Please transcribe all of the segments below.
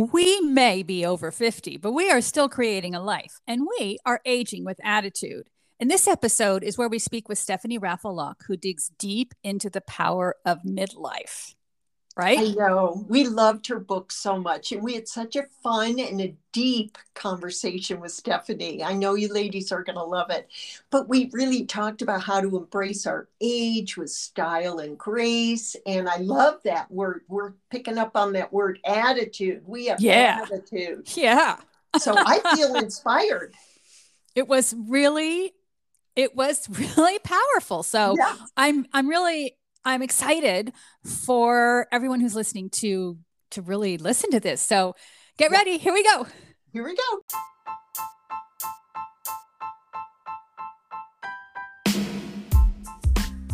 We may be over 50, but we are still creating a life and we are aging with attitude. And this episode is where we speak with Stephanie Raffelock, who digs deep into the power of midlife right? I know. We loved her book so much. And we had such a fun and a deep conversation with Stephanie. I know you ladies are going to love it. But we really talked about how to embrace our age with style and grace. And I love that word. We're picking up on that word attitude. We have yeah. attitude. Yeah. so I feel inspired. It was really it was really powerful. So. I'm I'm really I'm excited for everyone who's listening to to really listen to this. So get ready. Here we go. Here we go.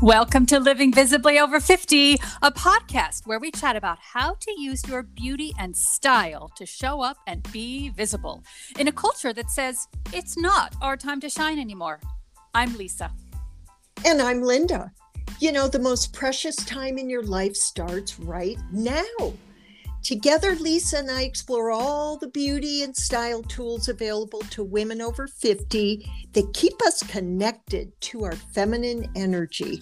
Welcome to Living Visibly Over 50, a podcast where we chat about how to use your beauty and style to show up and be visible in a culture that says it's not our time to shine anymore. I'm Lisa. And I'm Linda. You know, the most precious time in your life starts right now. Together, Lisa and I explore all the beauty and style tools available to women over 50 that keep us connected to our feminine energy.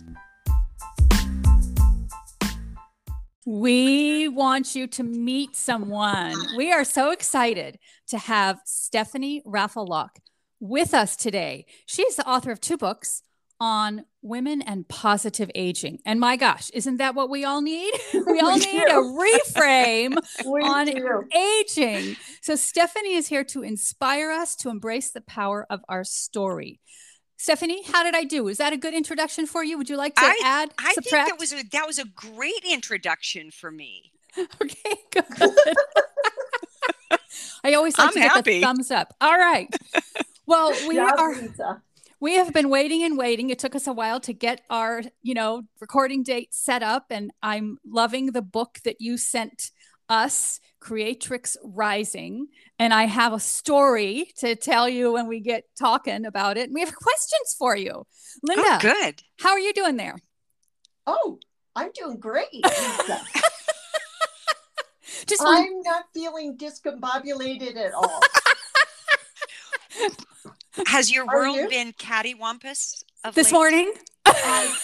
We want you to meet someone. We are so excited to have Stephanie Raffelock with us today. She's the author of two books on women and positive aging. And my gosh, isn't that what we all need? we all need a reframe on do. aging. So Stephanie is here to inspire us to embrace the power of our story. Stephanie, how did I do? Is that a good introduction for you? Would you like to I, add? I subtract? think that was a, that was a great introduction for me. okay, good. I always like I'm to get the thumbs up. All right. Well, we yeah, are. Lisa we have been waiting and waiting. It took us a while to get our, you know, recording date set up. And I'm loving the book that you sent us, Creatrix Rising. And I have a story to tell you when we get talking about it. And we have questions for you. Oh, Linda. Oh, good. How are you doing there? Oh, I'm doing great. Just I'm not feeling discombobulated at all. Has your Are world you? been cattywampus this late? morning? I,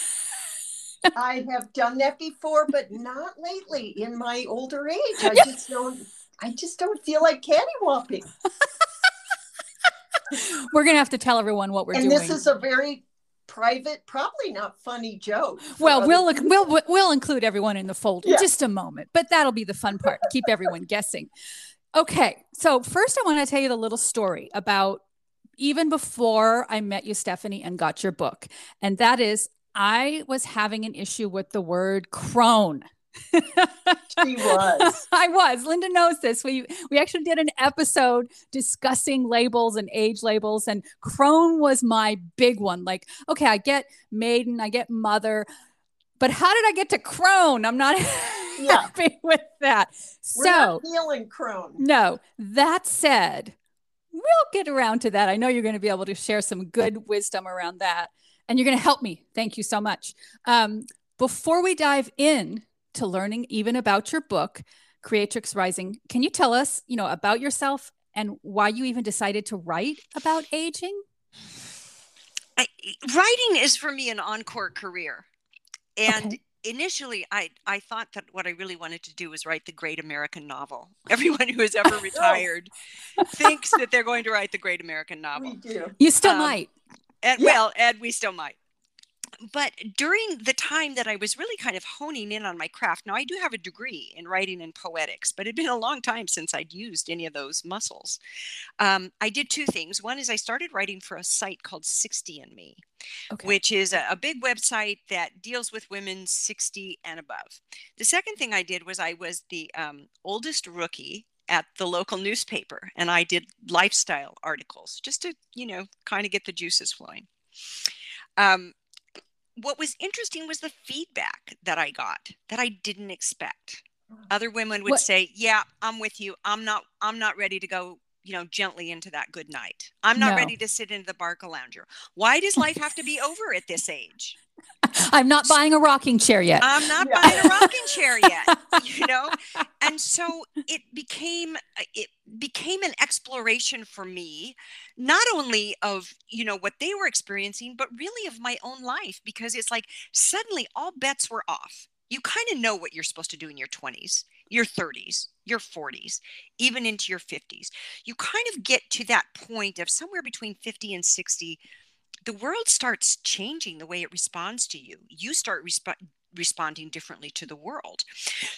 I have done that before, but not lately. In my older age, I just don't. I just don't feel like cattywamping. we're gonna have to tell everyone what we're and doing. And this is a very private, probably not funny joke. Well, we'll we'll we'll include everyone in the fold yeah. in just a moment, but that'll be the fun part. Keep everyone guessing. Okay, so first I want to tell you the little story about even before I met you, Stephanie, and got your book. And that is, I was having an issue with the word crone. she was. I was. Linda knows this. We we actually did an episode discussing labels and age labels, and crone was my big one. Like, okay, I get maiden, I get mother, but how did I get to crone? I'm not yeah. happy with that. We're so not feeling crone. No. That said, we'll get around to that. I know you're going to be able to share some good wisdom around that, and you're going to help me. Thank you so much. Um, before we dive in to learning even about your book, Creatrix Rising, can you tell us, you know, about yourself and why you even decided to write about aging? I, writing is for me an encore career, and. Okay initially I, I thought that what I really wanted to do was write the great American novel. Everyone who has ever retired thinks that they're going to write the great American novel. We do. You still um, might. And yeah. well, and we still might but during the time that I was really kind of honing in on my craft, now I do have a degree in writing and poetics, but it'd been a long time since I'd used any of those muscles. Um, I did two things. One is I started writing for a site called 60andMe, okay. which is a, a big website that deals with women 60 and above. The second thing I did was I was the um, oldest rookie at the local newspaper and I did lifestyle articles just to, you know, kind of get the juices flowing. Um, what was interesting was the feedback that I got that I didn't expect. Oh. Other women would what? say, "Yeah, I'm with you. I'm not I'm not ready to go you know, gently into that good night. I'm not No. ready to sit into the Barca lounger. Why does life have to be over at this age? I'm not buying a rocking chair yet. I'm not Yeah. buying a rocking chair yet, you know? And so it became uh, it became an exploration for me, not only of, you know, what they were experiencing, but really of my own life because it's like suddenly all bets were off. You kind of know what you're supposed to do in your 20s, your 30s, your 40s, even into your 50s. You kind of get to that point of somewhere between 50 and 60 the world starts changing the way it responds to you. You start resp- responding differently to the world.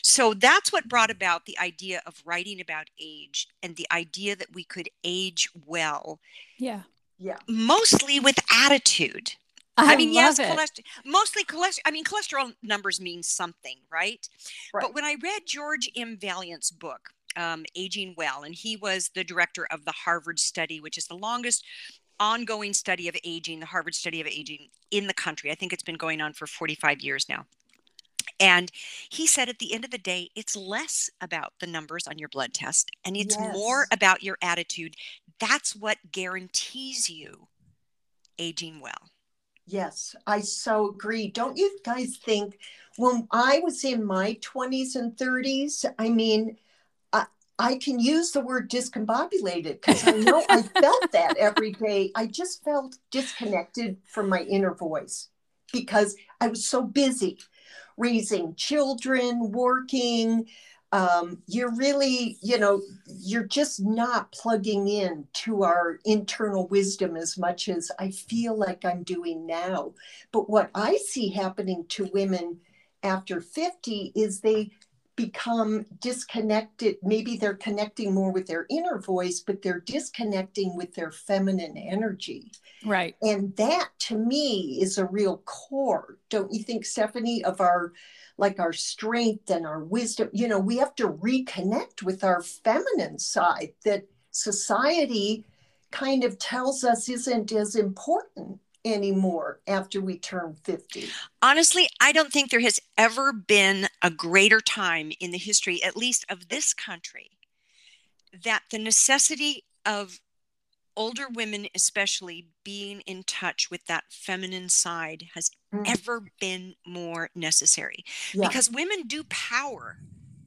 So that's what brought about the idea of writing about age and the idea that we could age well, yeah. Yeah. mostly with attitude. I, I, mean, yes, cholesterol, mostly cholesterol. I mean, cholesterol numbers mean something, right? Right. But when I read George M. Vaillant's book, um, Aging Well, and he was the director of the Harvard study, which is the longest ongoing study of aging, the Harvard study of aging in the country. I think it's been going on for 45 years now. And he said at the end of the day, it's less about the numbers on your blood test and it's more about your attitude. That's what guarantees you aging well. Yes, I so agree. Don't you guys think when I was in my 20s and 30s, I mean, I, I can use the word discombobulated because I know I felt that every day. I just felt disconnected from my inner voice because I was so busy raising children, working. Um, you're really, you know, you're just not plugging in to our internal wisdom as much as I feel like I'm doing now. But what I see happening to women after 50 is they become disconnected. Maybe they're connecting more with their inner voice, but they're disconnecting with their feminine energy. Right. And that to me is a real core, don't you think, Stephanie, of our like our strength and our wisdom. You know, we have to reconnect with our feminine side that society kind of tells us isn't as important anymore after we turn 50. Honestly, I don't think there has ever been a greater time in the history, at least of this country, that the necessity of older women, especially, being in touch with that feminine side has Mm. ever been more necessary. Yeah. Because women do power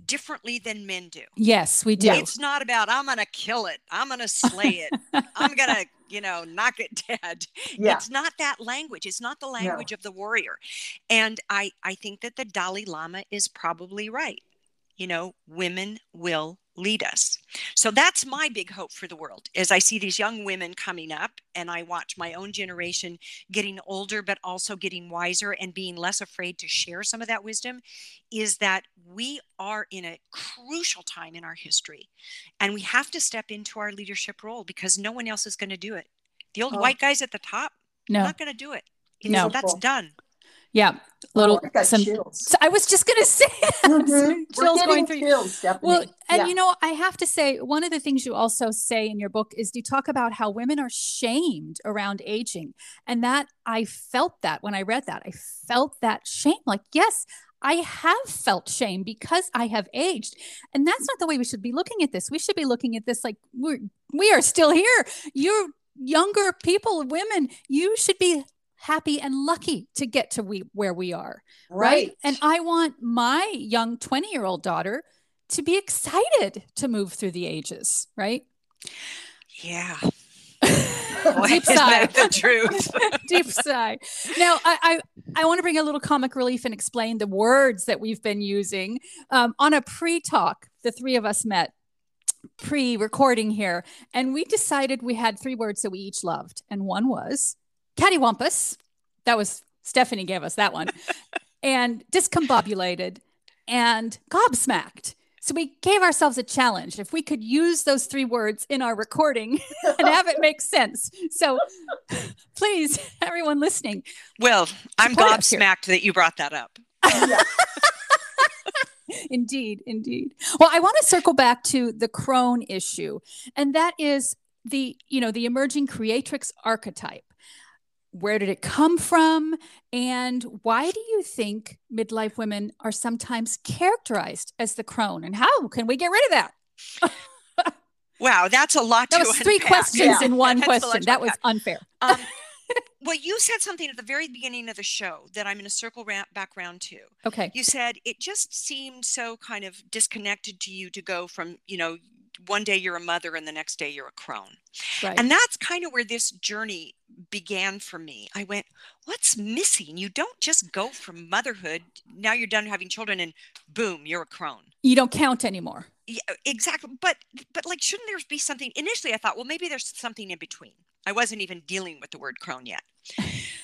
differently than men do. Yes, we do. It's not about, I'm going to kill it, I'm going to slay it, I'm going to, you know, knock it dead. Yeah. It's not that language. It's not the language of the warrior. And I, I think that the Dalai Lama is probably right. You know, women will lead us. So that's my big hope for the world as I see these young women coming up and I watch my own generation getting older, but also getting wiser and being less afraid to share some of that wisdom is that we are in a crucial time in our history and we have to step into our leadership role because no one else is going to do it. The old Oh. white guys at the top, no. not going to do it. It's- No. That's done. Yeah. Little oh, I some so I was just gonna say Mhm. chills going through chills, Stephanie. Well, and Yeah. you know, I have to say, one of the things you also say in your book is you talk about how women are shamed around aging. And that I felt that when I read that. I felt that shame. Like, yes, I have felt shame because I have aged. And that's not the way we should be looking at this. We should be looking at this like we're we are still here. You're younger people, women, you should be happy and lucky to get to we, where we are right? And I want my young 20 year old daughter to be excited to move through the ages, right? Yeah. Deep sigh. that the truth? Deep sigh. Now, I, I, I want to bring a little comic relief and explain the words that we've been using. Um, on a pre talk, the three of us met pre recording here, and we decided we had three words that we each loved. And one was cattywampus. That was Stephanie gave us that one. and discombobulated and gobsmacked. So we gave ourselves a challenge. If we could use those three words in our recording and have it make sense. So please, everyone listening, Well, I'm Support us here. gobsmacked that you brought that up. Yeah. indeed, indeed. Well, I want to circle back to the crone issue, and that is the, you know, the emerging creatrix archetype. Where did it come from? And why do you think midlife women are sometimes characterized as the crone? And how can we get rid of that? Wow, that's a lot. That was three unpack. questions Yeah. in one That's question. That was unfair. Um, well, you said something at the very beginning of the show that I'm going to circle back around to. Okay. You said it just seemed so kind of disconnected to you to go from, you know, one day you're a mother and the next day you're a crone. Right. And that's kind of where this journey began for me. I went, what's missing? You don't just go from motherhood, now you're done having children, and boom, you're a crone. you don't count anymore. Yeah, exactly. But but like, shouldn't there be something? Initially, I thought, well, maybe there's something in between. I wasn't even dealing with the word crone yet.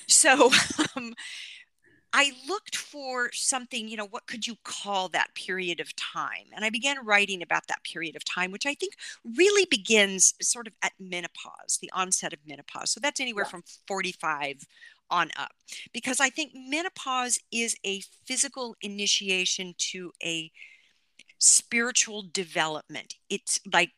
So um, I looked for something, you know, what could you call that period of time? And I began writing about that period of time, which I think really begins sort of at menopause, the onset of menopause. So that's anywhere Yeah. from 45 on up, because I think menopause is a physical initiation to a spiritual development. It's like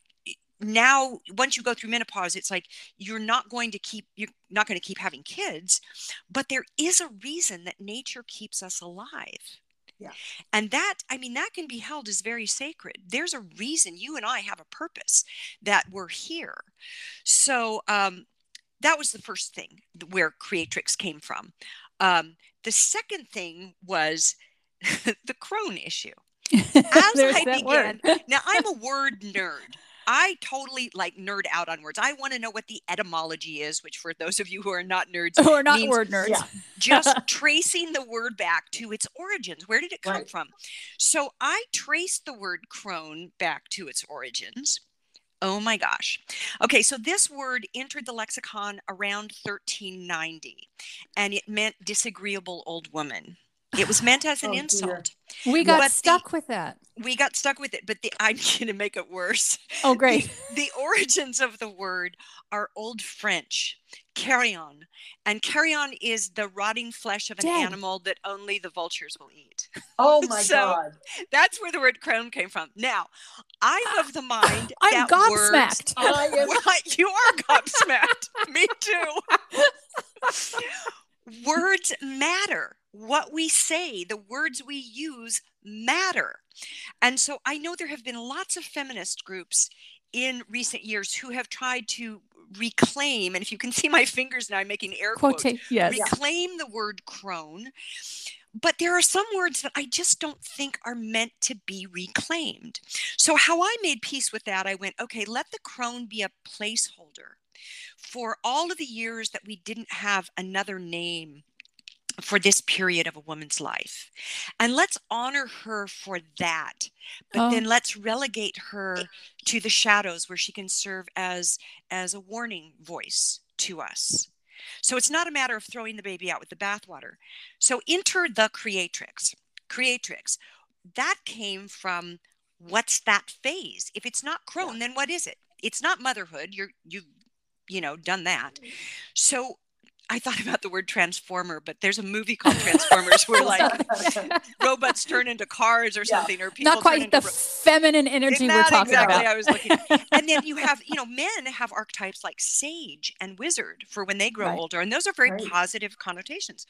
now once you go through menopause it's like you're not going to keep you're not going to keep having kids but there is a reason that nature keeps us alive. Yeah. and that i mean that can be held as very sacred. There's a reason you and i have a purpose that we're here. So um that was the first thing where creatrix came from. Um the second thing was the crone issue. As I began, now I'm a word nerd. I totally like nerd out on words. I want to know what the etymology is, which for those of you who are not nerds, Who are not word nerds. Yeah. just tracing the word back to its origins. Where did it come Right. from? So I traced the word crone back to its origins. Oh my gosh. Okay, so this word entered the lexicon around 1390 and it meant disagreeable old woman. It was meant as an Oh, dear. insult. We got But the- stuck with that. We got stuck with it, but the, I'm going to make it worse. Oh, great. The origins of the word are Old French, carrion. And carrion is the rotting flesh of an Dead. animal that only the vultures will eat. Oh my So- God. That's where the word crone came from. Now, I'm of the mind I'm that gobsmacked. I am Well, you are gobsmacked. Me too. words matter. What we say, the words we use matter. And so I know there have been lots of feminist groups in recent years who have tried to reclaim, and if you can see my fingers now, I'm making air quotes, Quote. Yes. reclaim the word crone. But there are some words that I just don't think are meant to be reclaimed. So, how I made peace with that, I went, okay, let the crone be a placeholder for all of the years that we didn't have another name for this period of a woman's life. And let's honor her for that. But Oh. then let's relegate her to the shadows where she can serve as as a warning voice to us. So it's not a matter of throwing the baby out with the bathwater. So enter the creatrix. Creatrix. That came from what's that phase? If it's not crone, then what is it? It's not motherhood. You're you've you know done that. Mm-hmm. So I thought about the word transformer, but there's a movie called Transformers where like robots turn into cars or Yeah. something, or people Not turn quite into the ro- feminine energy eh, we're not talking exactly about. I was looking. and then you have, you know, men have archetypes like sage and wizard for when they grow Right. older, and those are very Right. positive connotations.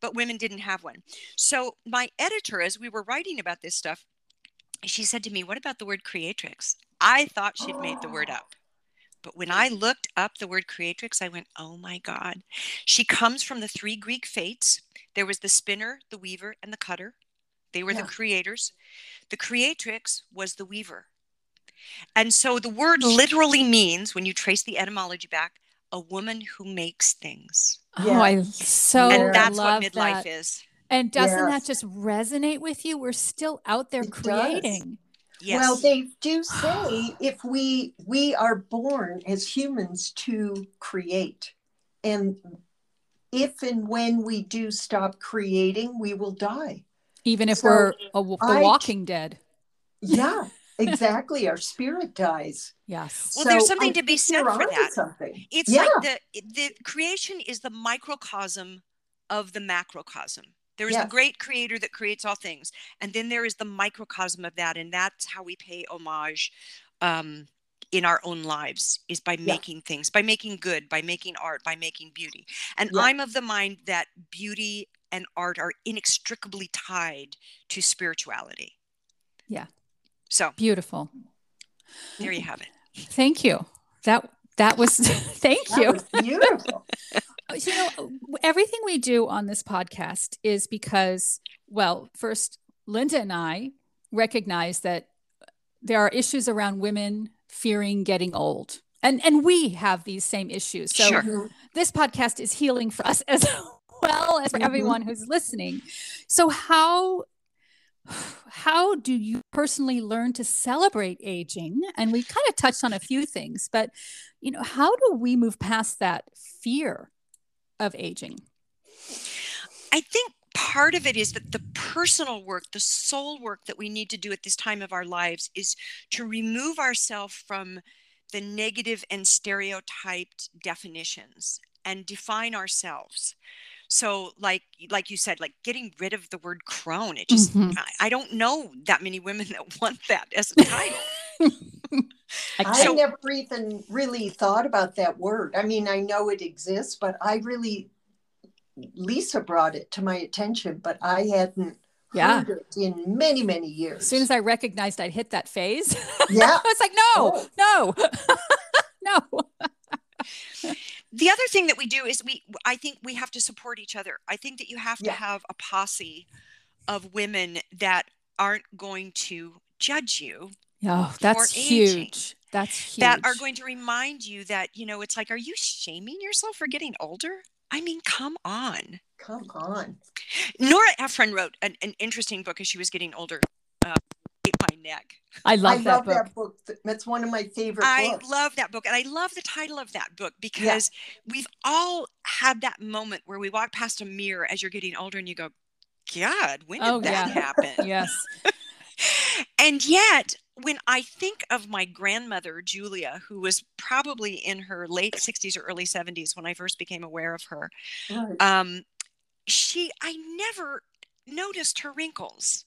But women didn't have one. So my editor, as we were writing about this stuff, she said to me, "What about the word creatrix?" I thought she'd made the word up. But when I looked up the word creatrix, I went, oh my God. She comes from the three Greek fates. There was the spinner, the weaver, and the cutter. They were Yeah. the creators. The creatrix was the weaver. And so the word literally means, when you trace the etymology back, a woman who makes things. Oh, I so and that's love what midlife that. is. And doesn't that just resonate with you? We're still out there It does. Creating. Yes. Well, they do say if we we are born as humans to create, and if and when we do stop creating, we will die. Even if So, we're a, the I- walking dead. Yeah, exactly. Our spirit dies. Yes. Well, there's something I to be said for that. Something. It's yeah. like the the creation is the microcosm of the macrocosm. There is the great creator that creates all things, and then there is the microcosm of that, and that's how we pay homage um, in our own lives is by Yeah. making things, by making good, by making art, by making beauty. And Yeah. I'm of the mind that beauty and art are inextricably tied to spirituality. Yeah. So Beautiful. there you have it. Thank you. That that was thank That you. was beautiful. you know, everything we do on this podcast is because, well, first, Linda and I recognize that there are issues around women fearing getting old. And and we have these same issues. So Sure. this podcast is healing for us as well as for Mhm. everyone who's listening. So how how do you personally learn to celebrate aging? And we kind of touched on a few things, but you know, how do we move past that fear of aging? I think part of it is that the personal work, the soul work that we need to do at this time of our lives is to remove ourselves from the negative and stereotyped definitions and define ourselves. So like like you said, like getting rid of the word crone. It just Mhm. I, I don't know that many women that want that as a title. I So- never even really thought about that word. I mean, I know it exists, but I really, Lisa brought it to my attention, but I hadn't Yeah. heard it in many, many years. As soon as I recognized I'd hit that phase, yeah. I was like, no, no, no. the other thing that we do is we i think we have to support each other i think that you have to have a posse of women that aren't going to judge you Oh, that's aging. huge. That's huge. that are going to remind you that you know it's like are you shaming yourself for getting older i mean come on Come on. nora ephron wrote an, an interesting book as she was getting older uh, Ate my neck I love I that love book. that book. That's one of my favorite I books. love that book. And I love the title of that book because we've all had that moment where we walk past a mirror as you're getting older and you go, God, when did Oh, that yeah. happen? Yes. And yet, when I think of my grandmother, Julia, who was probably in her late 60s or early 70s when I first became aware of her, Right. um, she, I never noticed her wrinkles.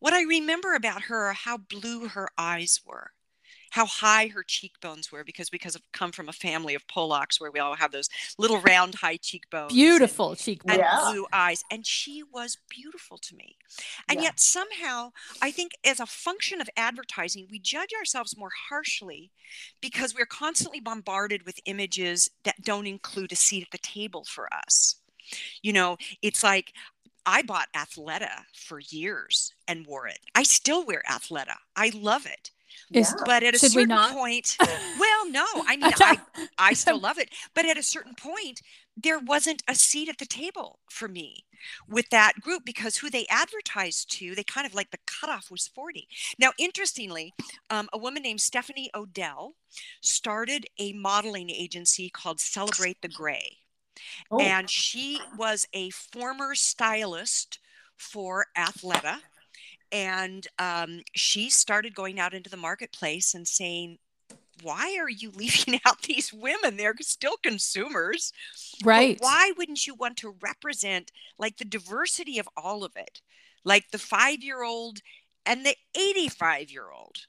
What I remember about her are how blue her eyes were, how high her cheekbones were, because because of come from a family of Polacks where we all have those little round high cheekbones. and- Beautiful And, cheekbones. Yeah. blue eyes. And she was beautiful to me. And Yeah. yet somehow I think as a function of advertising, we judge ourselves more harshly because we're constantly bombarded with images that don't include a seat at the table for us. You know, it's like I bought Athleta for years and wore it. I still wear Athleta. I love it. Is- Yeah. But at a Should certain point, well, no, I mean, I, I still love it. But at a certain point, there wasn't a seat at the table for me with that group because who they advertised to, they kind of like the cutoff was 40. Now, interestingly, um, a woman named Stephanie Odell started a modeling agency called Celebrate the Gray Oh, and she was a former stylist for Athleta. And um, she started going out into the marketplace and saying, Why are you leaving out these women? They're still consumers. but right. why wouldn't you want to represent like the diversity of all of it? Like the five year old and the 85 year old.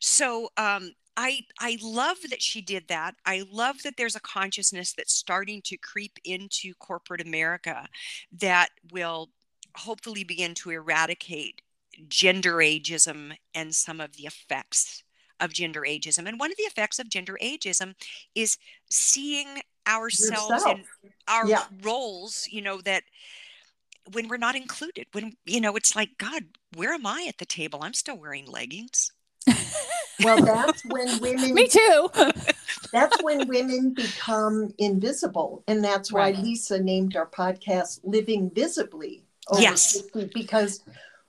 So um, I I love that she did that. I love that there's a consciousness that's starting to creep into corporate America that will hopefully begin to eradicate gender ageism and some of the effects of gender ageism. And one of the effects of gender ageism is seeing ourselves Yourself. in our Yeah. roles, you know, that when we're not included, when, you know, it's like, God, where am I at the table? I'm still wearing leggings. well, that's when women Me too. that's when women become invisible and that's why Right. lisa named our podcast living visibly Yes. 50, because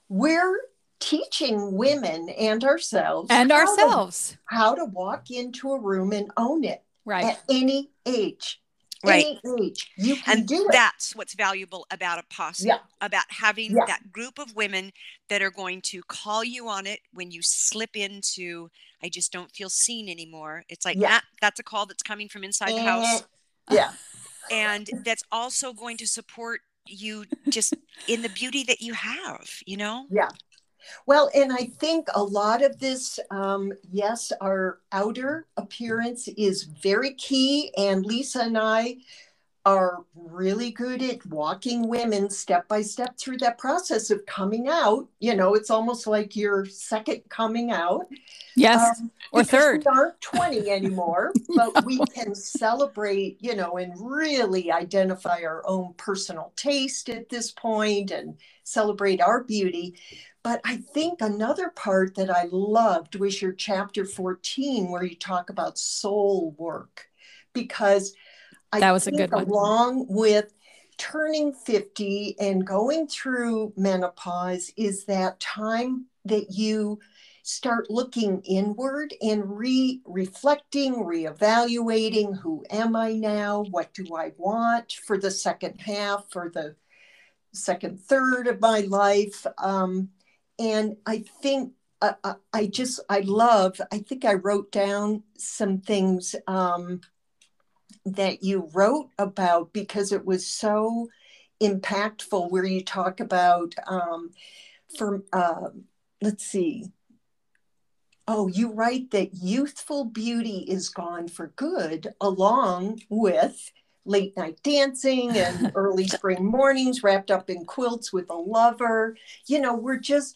we're teaching women and ourselves and how to- ourselves. how to walk into a room and own it Right. at any age Right. any age you can And do it that's what's valuable about a posse, Yeah. about having Yeah. that group of women that are going to call you on it when you slip into, I just don't feel seen anymore. It's like, Yeah. ah, that's a call that's coming from inside the house. Yeah and that's also going to support you just in the beauty that you have you know Yeah. Well, and I think a lot of this, um, yes, our outer appearance is very key. And Lisa and I are really good at walking women step by step through that process of coming out. You know, it's almost like your second coming out. Yes, um, or third. We aren't 20 anymore, but we can celebrate, you know, and really identify our own personal taste at this point and celebrate our beauty. But I think another part that I loved was your chapter 14, where you talk about soul work, because I that was a good one. Along with turning 50 and going through menopause is that time that you start looking inward and re reflecting, re-evaluating who am I now? What do I want for the second half, for the second third of my life? Um, and I think uh, uh, I just I love. I think I wrote down some things um, that you wrote about because it was so impactful. Where you talk about um, for uh, let's see. Oh, you write that youthful beauty is gone for good, along with late night dancing and early spring mornings wrapped up in quilts with a lover. You know, we're just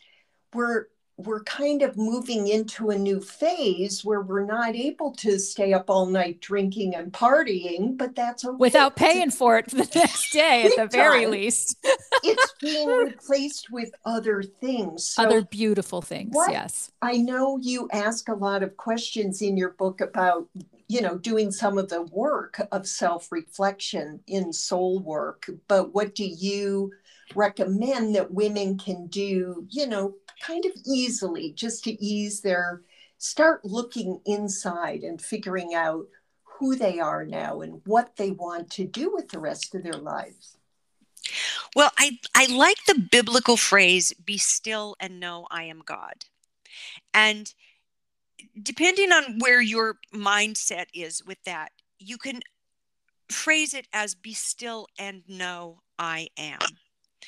we're we're kind of moving into a new phase where we're not able to stay up all night drinking and partying, but that's okay. Without paying for it the next day, at the very least. it's being replaced with other things. So other beautiful things, yes. I know you ask a lot of questions in your book about, you know, doing some of the work of self reflection in soul work, but what do you recommend that women can do, you know, kind of easily just to ease their start looking inside and figuring out who they are now and what they want to do with the rest of their lives. Well, I, I like the biblical phrase, be still and know I am God. And depending on where your mindset is with that, you can phrase it as be still and know I am.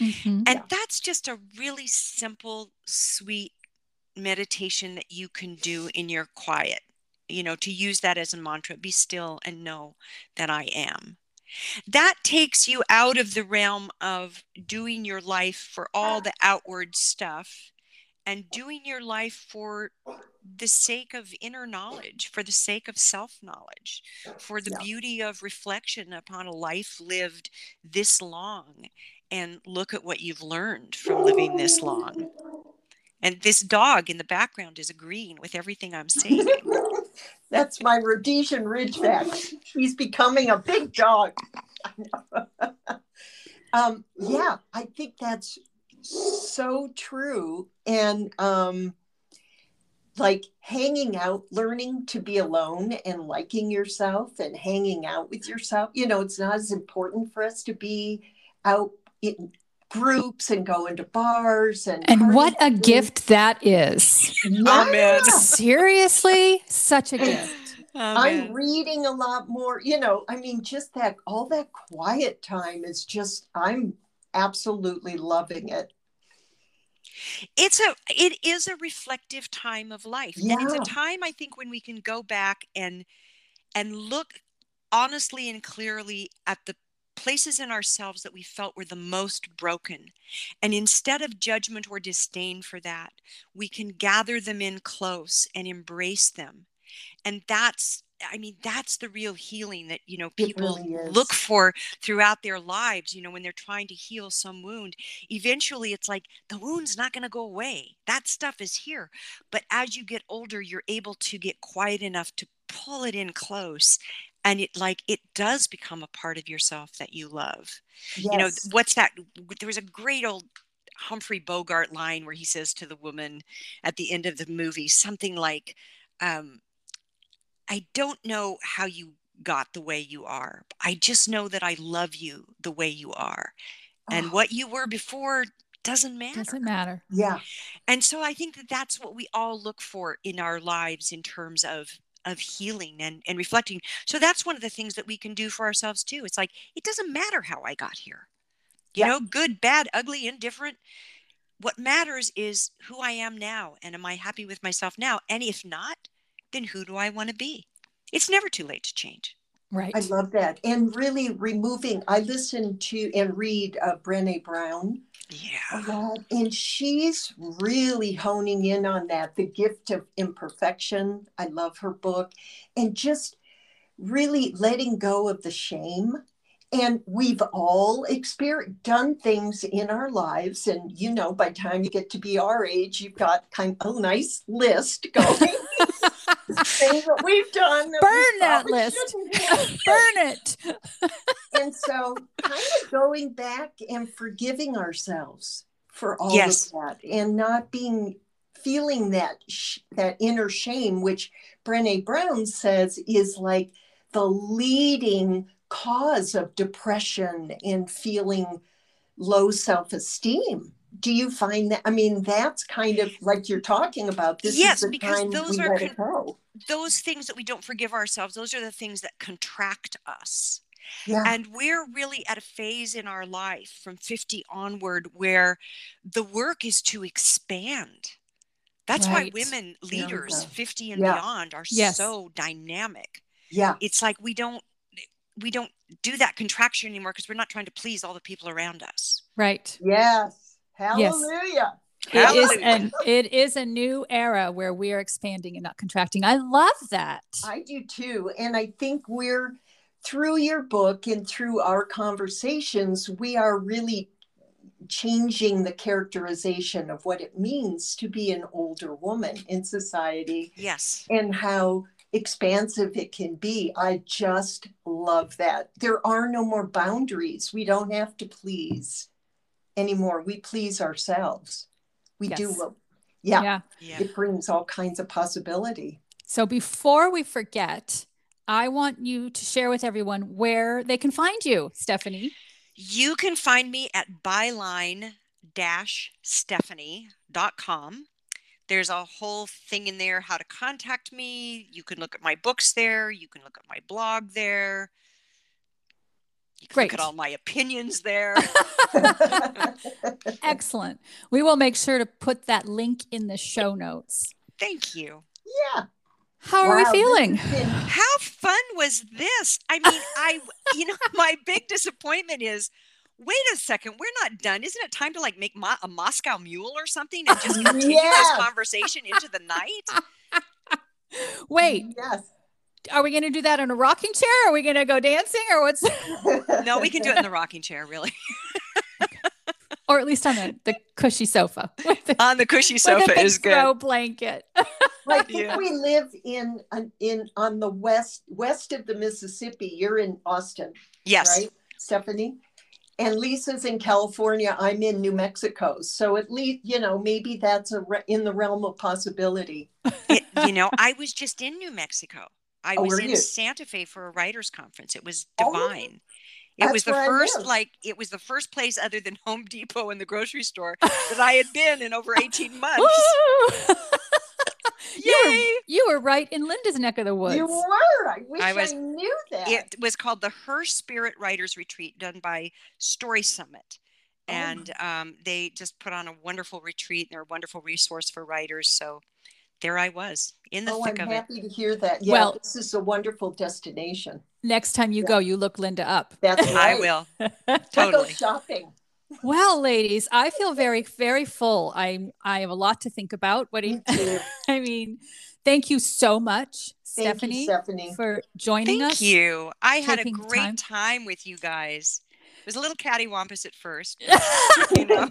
Mm-hmm. And yeah. that's just a really simple, sweet meditation that you can do in your quiet. You know, to use that as a mantra be still and know that I am. That takes you out of the realm of doing your life for all the outward stuff and doing your life for the sake of inner knowledge, for the sake of self knowledge, for the yeah. beauty of reflection upon a life lived this long and look at what you've learned from living this long. And this dog in the background is agreeing with everything I'm saying. That's my Rhodesian Ridgeback. He's becoming a big dog. um, yeah, I think that's so true. And um, like hanging out, learning to be alone and liking yourself and hanging out with yourself. You know, it's not as important for us to be out groups and go into bars and and what a gift that is. Yeah. Oh, seriously? Such a gift. Oh, I'm reading a lot more you know i mean just that all that quiet time is just i'm absolutely loving it. It's a it is a reflective time of life. Yeah. and it's a time i think when we can go back and and look honestly and clearly at the places in ourselves that we felt were the most broken. And instead of judgment or disdain for that, we can gather them in close and embrace them. And that's I mean, that's the real healing that, you know, people really look for throughout their lives, you know, when they're trying to heal some wound. Eventually, it's like the wound's not going to go away. That stuff is here. But as you get older, you're able to get quiet enough to pull it in close and it like it does become a part of yourself that you love yes. you know what's that there was a great old humphrey bogart line where he says to the woman at the end of the movie something like um, i don't know how you got the way you are i just know that i love you the way you are and oh. what you were before doesn't matter doesn't matter yeah and so i think that that's what we all look for in our lives in terms of of healing and, and reflecting. So that's one of the things that we can do for ourselves too. It's like, it doesn't matter how I got here, you yeah. know, good, bad, ugly, indifferent. What matters is who I am now. And am I happy with myself now? And if not, then who do I want to be? It's never too late to change. Right. I love that. And really removing, I listen to and read uh, Brene Brown Yeah. lot, and she's really honing in on that the gift of imperfection. I love her book, and just really letting go of the shame. And we've all experienced done things in our lives, and you know, by the time you get to be our age, you've got kind of a nice list going. Things that we've done. that Burn that list. Burn it. and so kind of going back and forgiving ourselves for all Yes. of that and not being feeling that sh- that inner shame which brene brown says is like the leading cause of depression and feeling low self-esteem do you find that i mean that's kind of like you're talking about this Yes, is the because those we are let it go Those things that we don't forgive ourselves, those are the things that contract us. yeah And we're really at a phase in our life from 50 onward where the work is to expand. That's Right. why women leaders go. 50 and Yeah. beyond are Yes. so dynamic. yeah It's like we don't we don't do that contraction anymore because we're not trying to please all the people around us. Right. yes hallelujah It is, Hallelujah. and it is a new era where we are expanding and not contracting. I love that. I do too. And I think we're through your book and through our conversations, we are really changing the characterization of what it means to be an older woman in society Yes. and how expansive it can be. I just love that. There are no more boundaries. We don't have to please anymore. We please ourselves. We do what, yeah, yeah. Yeah. it brings all kinds of possibility. So before we forget, I want you to share with everyone where they can find you, Stephanie. You can find me at byline stephanie.com. There's a whole thing in there how to contact me. You can look at my books there. You can look at my blog there. You can look Great. at all my opinions there. Excellent. We will make sure to put that link in the show notes. Thank you. yeah. How are Wow, we feeling? has been- How fun was this? I mean, I, you know, my big disappointment is wait a second, we're not done. Isn't it time to like make Mo- a Moscow mule or something and just continue Yes. this conversation into the night? Wait, Yes. Are we going to do that in a rocking chair? Are we going to go dancing or what's, No, we can do it in the rocking chair, really. or at least on the, the cushy sofa the, On the cushy with the sofa big is good. throw blanket. I think Yeah. we live in in on the west west of the Mississippi. You're in Austin, Yes. right, Stephanie? And Lisa's in California. I'm in New Mexico. So at least you know maybe that's a re- in the realm of possibility. It, you know, I was just in New Mexico. I Oh, was in you? Santa Fe for a writers conference. It was Oh, divine. it was the first like it was the first place other than Home Depot and the grocery store that I had been in over 18 months. Woo! you, were, Yay! you were right in Linda's neck of the woods. You were. I wish I, I knew that. It was called the Her Spirit Writers Retreat done by Story Summit. Oh. And um, they just put on a wonderful retreat. and They're a wonderful resource for writers. So there I was in the oh, thick I'm of it. happy to hear that. Yeah, Well- this is a wonderful destination. Next time you Yeah. go, you look Linda up. That's I right. will. We'll go Totally. shopping. Well, ladies, I feel very, very full. I I have a lot to think about. What do you, Me too. I mean? Thank you so much, Thank Stephanie, you, Stephanie. for joining Thank us. Thank you. I had a great time. time. with you guys. It was a little cattywampus at first. You know,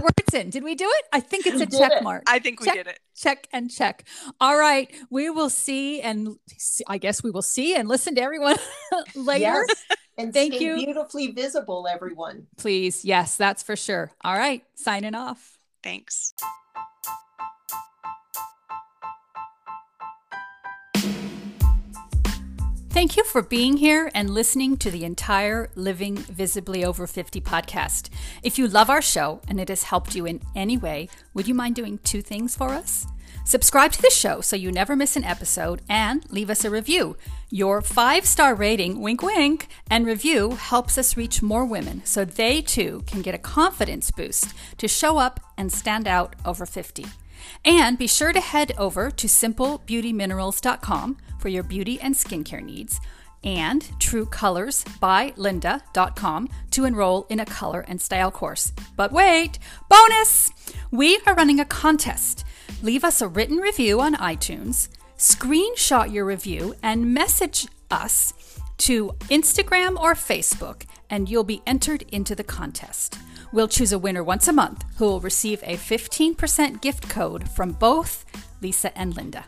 Words in. Did we do it? I think it's a did check it. mark. I think we Check. did it. check and check. All right, we will see and see- I guess we will see and listen to everyone later. Yes. And Thank stay you. beautifully visible, everyone. Please, yes, that's for sure. All right, signing off. Thanks. Thank you for being here and listening to the entire Living Visibly Over 50 podcast. If you love our show and it has helped you in any way, would you mind doing two things for us? Subscribe to the show so you never miss an episode and leave us a review. Your five star rating, wink wink, and review helps us reach more women so they too can get a confidence boost to show up and stand out over 50. And be sure to head over to simplebeautyminerals.com for your beauty and skincare needs. and truecolors.by.linda.com to enroll in a color and style course. But wait, bonus! We are running a contest. Leave us a written review on iTunes, screenshot your review, and message us to Instagram or Facebook, and you'll be entered into the contest. We'll choose a winner once a month who will receive a 15% gift code from both Lisa and Linda.